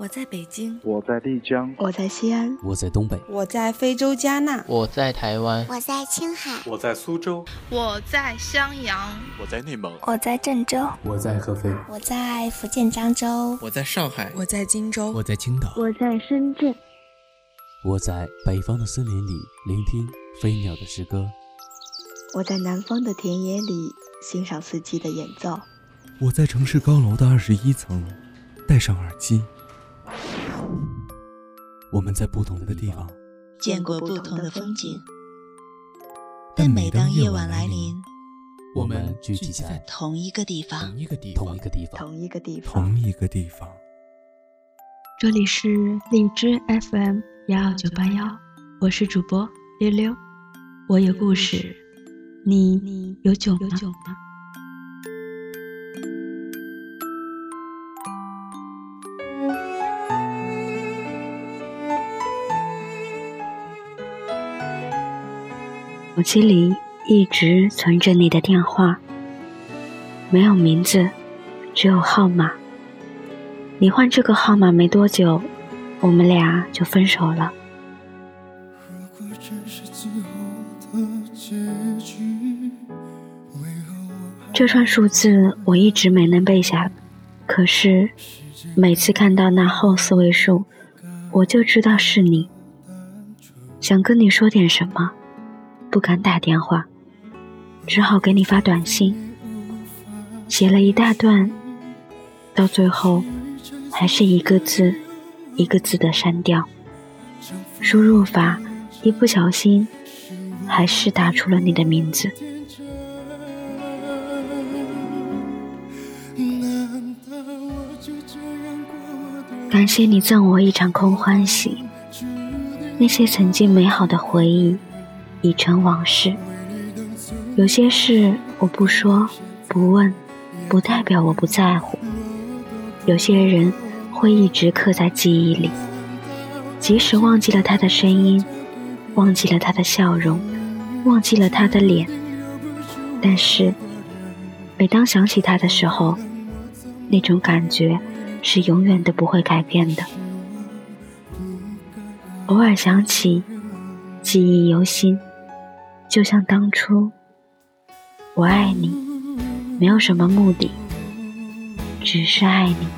我在北京，我在丽江，我在西安，我在东北，我在非洲加纳，我在台湾，我在青海，我在苏州，我在襄阳，我在内蒙，我在郑州，我在合肥，我在福建漳州，我在上海，我在荆州，我在青岛，我在深圳，我在北方的森林里聆听飞鸟的诗歌，我在南方的田野里欣赏四季的演奏，我在城市高楼的二十一层戴上耳机。我们在不同的地方见过不同的风景，但每当夜晚来临，我们聚集在同一个地方，同一个地方，同一个地方，同一个地方，同一个地方。这里是荔枝 FM 幺二九八幺，我是主播溜溜，我有故事，你有酒吗？手机里一直存着你的电话，没有名字，只有号码。你换这个号码没多久，我们俩就分手了。这串数字我一直没能背下，可是每次看到那后四位数，我就知道是你。想跟你说点什么。不敢打电话，只好给你发短信，写了一大段，到最后还是一个字一个字的删掉。输入法一不小心，还是打出了你的名字。感谢你赠我一场空欢喜，那些曾经美好的回忆。已成往事。有些事我不说不问，不代表我不在乎。有些人会一直刻在记忆里，即使忘记了他的声音，忘记了他的笑容，忘记了他的脸，但是每当想起他的时候，那种感觉是永远都不会改变的。偶尔想起，记忆犹新。就像当初，我爱你，没有什么目的，只是爱你。